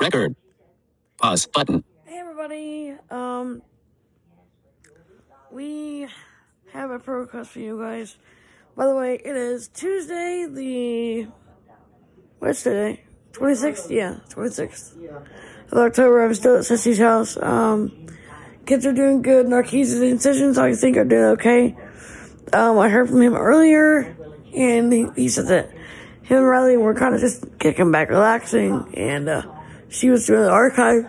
Record. Pause button. Hey everybody, um, we have a pro request for you guys. By the way, it is Tuesday, the what's today? Twenty sixth, yeah, twenty sixth of October. I'm still at Sissy's house. Um, kids are doing good. Narkees' incisions, I think, are doing okay. Um, I heard from him earlier, and he, he said that him and Riley were kind of just kicking back, relaxing, and uh, she was doing the archive.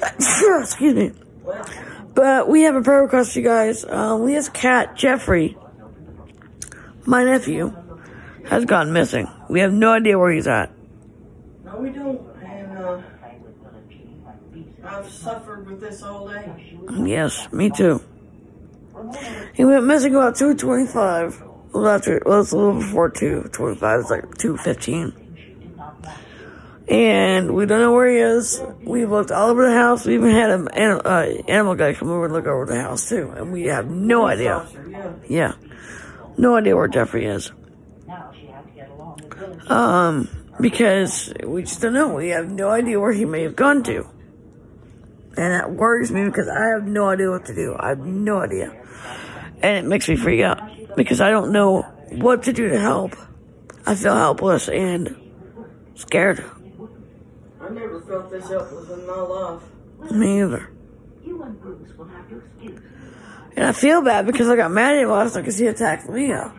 Excuse me. But we have a prayer request, you guys. Um, we have cat Jeffrey, my nephew, has gone missing. We have no idea where he's at. No, we don't. And uh, I've suffered with this all day. Yes, me too. He went missing about 225. Well, it. Well, it's a little before 225. It's like 215. And we don't know where he is. We've looked all over the house. We even had an anim- uh, animal guy come over and look over the house too. And we have no idea. Yeah. Yeah. No idea where Jeffrey is. Um, because we just don't know. We have no idea where he may have gone to. And that worries me because I have no idea what to do. I have no idea. And it makes me freak out because I don't know what to do to help. I feel helpless and scared. I never felt this helpless in my life. Me either. And I feel bad because I got mad at him last night because he attacked Leah.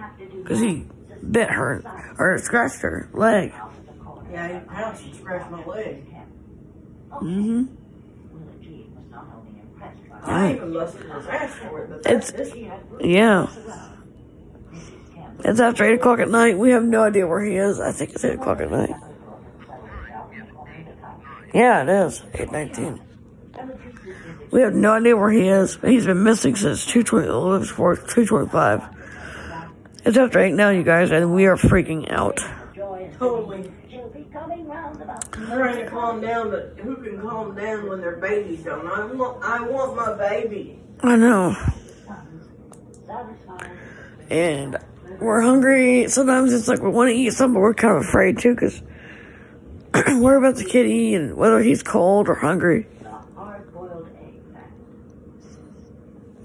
Because he bit her or scratched her leg. Yeah, he pounced and scratched my leg. Mm hmm. I even busted his ass for it, but It's- that's this. Yeah. It's after 8 o'clock at night. We have no idea where he is. I think it's 8 o'clock at night. Yeah, it is. 8.19. We have no idea where he is. He's been missing since 220, a little before 225. It's after 8 now, you guys, and we are freaking out. Totally. Trying to calm down, but who can calm down when their babies don't? I want, I want my baby. I know. And we're hungry. Sometimes it's like we want to eat something, but we're kind of afraid too because we're about the kitty and whether he's cold or hungry.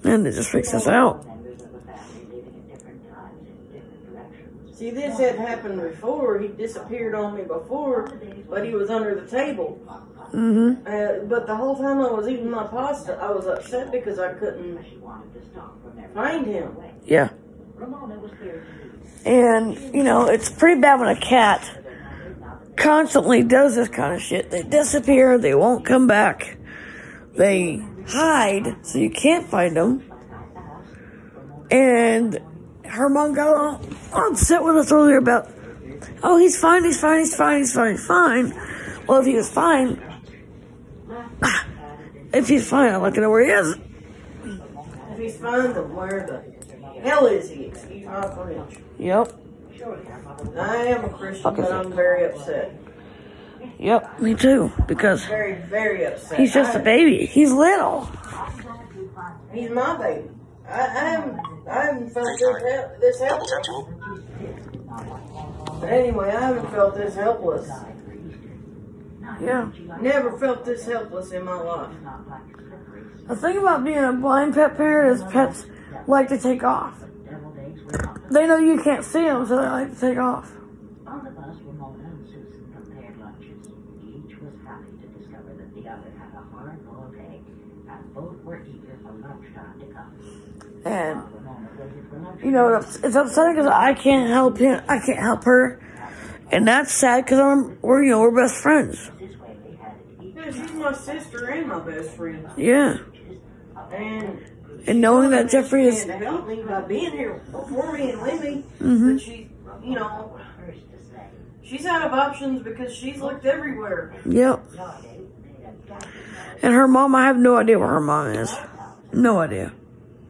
And it just freaks us out. See, this had happened before. He disappeared on me before, but he was under the table. Mm-hmm. Uh, but the whole time I was eating my pasta, I was upset because I couldn't find him. Yeah. And, you know, it's pretty bad when a cat constantly does this kind of shit. They disappear, they won't come back, they hide so you can't find them. And her mom got all upset with us earlier about, oh, he's fine, he's fine, he's fine, he's fine, he's fine. Well, if he was fine, if he's fine, I'd like to know where he is. If he's fine, then where the hell is he? Excuse my French. Yep, I am a Christian, Fuck is but it? I'm very upset. yep, me too, because Very, very upset. he's just a I- baby. He's little. He's my baby. I, I haven't, I haven't felt this, hel- this helpless. But anyway, I haven't felt this helpless. Yeah. Never felt this helpless in my life. The thing about being a blind pet parent is pets like to take off. They know you can't see them, so they like to take off. On the bus, Ramona and compared lunches. Each was happy to discover that the other had a hard-boiled egg, and both were eager for lunchtime to come. And Ramona waited for lunch. you know it's, it's upsetting because I can't help him. I can't help her, and that's sad because I'm we're you know we're best friends. This way they had to eat Yeah, she's my sister and my best friend. Yeah. And And knowing that Jeffrey is to help me by being here before me and with me. Mhm. But she, you know, first to say. she's out of options because she's looked everywhere. yep. And her mom, I have no idea where her mom is. No idea.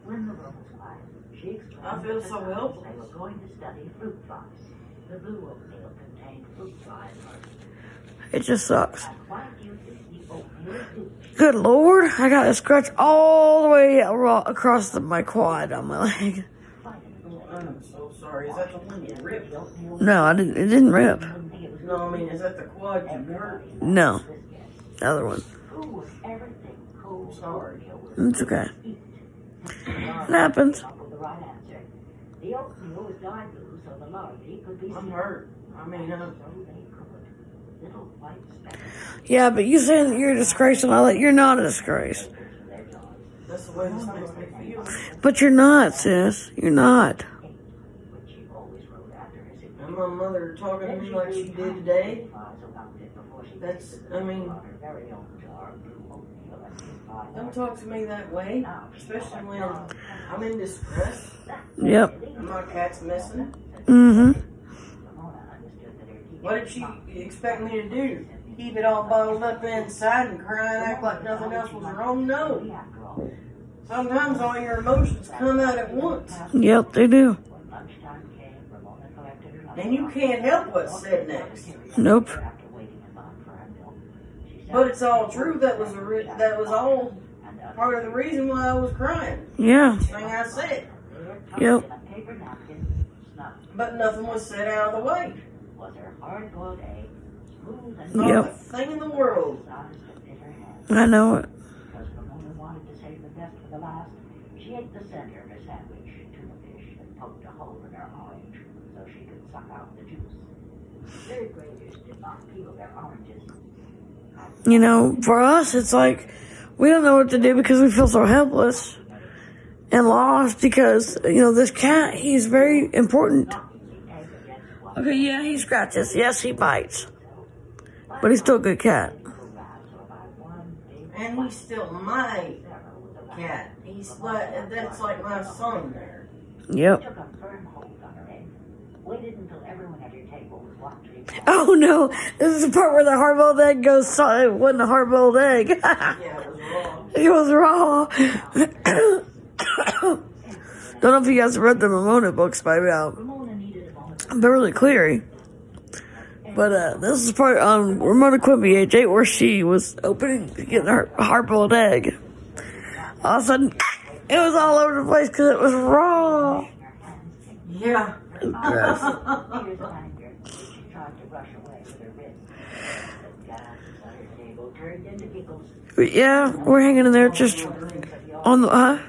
When the room was quiet, she explained I feel so they helpless. were going to study fruit flies. The blue oatmeal contained fruit flies. It just sucks. Why do you think the oatmeal do? Good lord, I got a scratch all the way across the, my quad on my leg. I'm so sorry. Is that the one you ripped? No, I didn't. It didn't rip. Wouldn't think it was No, I mean, is that the quad you hurt? No, the other one. Who would ever think cold Sorry. It's okay. It happens. Up with the right answer. The oatmeal was dyed blue so the larvae could be I'm hurt. I mean, uh, So they could. Little white specks Yeah, but you saying that you're a disgrace and all that, you're not a disgrace. in their jaws. that's the way this makes me feel. But you're not, sis. You're not. Which he always wrote after his And my mother talking to me like she did today. That's, I mean, don't talk to me that way. Especially when I'm in distress Yep. and my cat's missing. Mm-hmm. What did she expect me to do? Keep it all bottled up inside and cry and act like nothing else was wrong? No. Sometimes all your emotions come out at once. Yep, they do. And you can't help what's said next. Nope. But it's all true. That was a re- that was all part of the reason why I was crying. Yeah. Thing I said. Yep. But nothing was said out of the way. Was her hard-boiled egg smooth and Not Yep. a thing in the world. honest and in hand? I know it. Because Ramona wanted to save the best for the last, she ate the center of her sandwich, tuna fish, and poked a hole in her orange so she could suck out the juice. Third graders did not peel their oranges. You know, for us, it's like we don't know what to do because we feel so helpless and lost because, you know, this cat, he's very important. Okay, yeah, he scratches. Yes, he bites. But he's still a good cat. And he's still my cat. He's like that's like my son there. Yep. Took a firm hold on her egg. Waited until everyone at her table was watching. Oh no, this is the part where the hard boiled egg goes, so- it wasn't a hard boiled egg. Yeah, it was wrong. it was raw. Don't know if you guys read the Ramona books by now. Um, Ramona needed a moment. Beverly Cleary. But uh, this is part on Ramona Quimby, age eight, where she was opening, getting her hard boiled egg. All of a sudden, it was all over the place because it was raw. Yeah. Gross. Tears of anger. She tried to rush away with her wrist. The gas on her table turned into giggles. But yeah, we're hanging in there just on the, huh?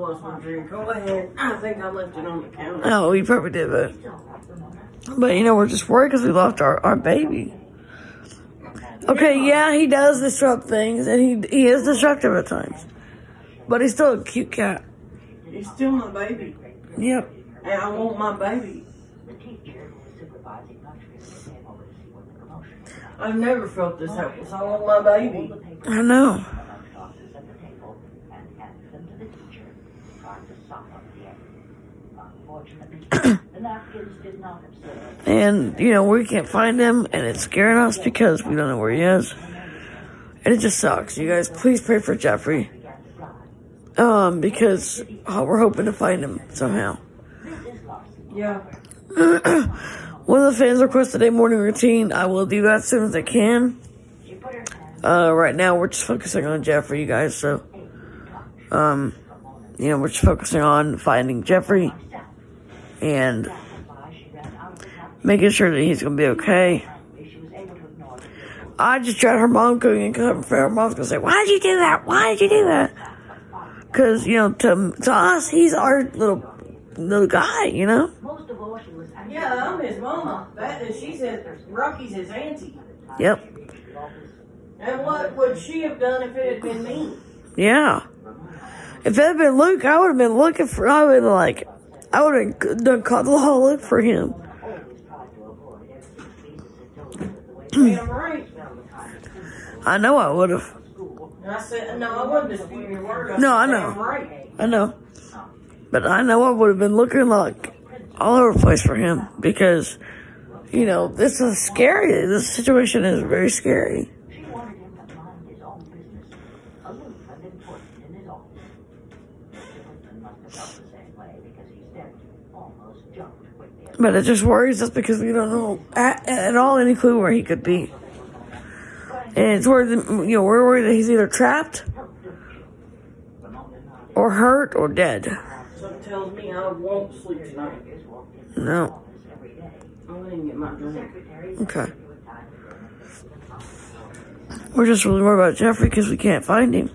Lost my drink. Go ahead. I think I left it on the counter. Oh, we probably did, but, but you know, we're just worried because we lost our, our baby. Okay, yeah, he does disrupt things, and he he is disruptive at times, but he's still a cute cat. He's still my baby. Yep. And I want my baby. The teacher who supervising lunchroom came over to see what the commotion was about. I've never felt this helpless. I want my baby. I know. on lunch boxes at the table and handed them to the teacher, trying to sop up the egg. Unfortunately, the napkins did not observe. And, you know, we can't find him, and it's scaring us because we don't know where he is. And it just sucks. You guys, please pray for Jeffrey. Um, because uh, we're hoping to find him somehow. Yeah. One of the fans requested a morning routine. I will do that as soon as I can. She put her hand Uh, right now we're just focusing on Jeffrey, you guys, so, um, you know, we're just focusing on finding Jeffrey and by, she ran out of the house. making sure that he's gonna be okay. She was able to ignore the I just tried her mom cooking and come her mom's gonna say, why did you do that? Why did you do that? Cause, you know, to, to us, he's our little, little guy, you know? Most of all, she was angry. Yeah, I'm his mama. That is, she said Rocky's his auntie. Yep. And what would she have done if it had been me? Yeah. If it had been Luke, I would have been looking for, I would have like, I would have done look for him. I know I would have. I said, no, I wasn't disputing your word. I No, I know. Right. I know. But I know I would have been looking like all over the place for him because, you know, this is scary. This situation is very scary. She wanted him to mind his own business, aloof and important in his office. Mr. Whitman must have felt the same way because he said almost jumped quickly. at But it just worries us because we don't know at, at all any clue where he could be. And it's worried, you know, we're worried that he's either trapped or hurt or dead. Tells me I won't sleep tonight. No. I'm didn't get my drink. Okay. We're just really worried about Jeffrey because we can't find him.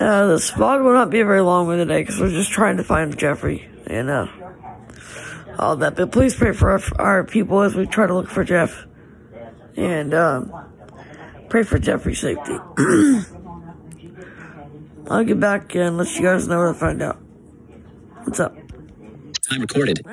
Uh, the spot will not be very long with today because we're just trying to find Jeffrey and uh, all that. But please pray for our, our people as we try to look for Jeff and um, pray for Jeffrey's safety. I'll get back and let you guys know what I find out. What's up? Time recorded.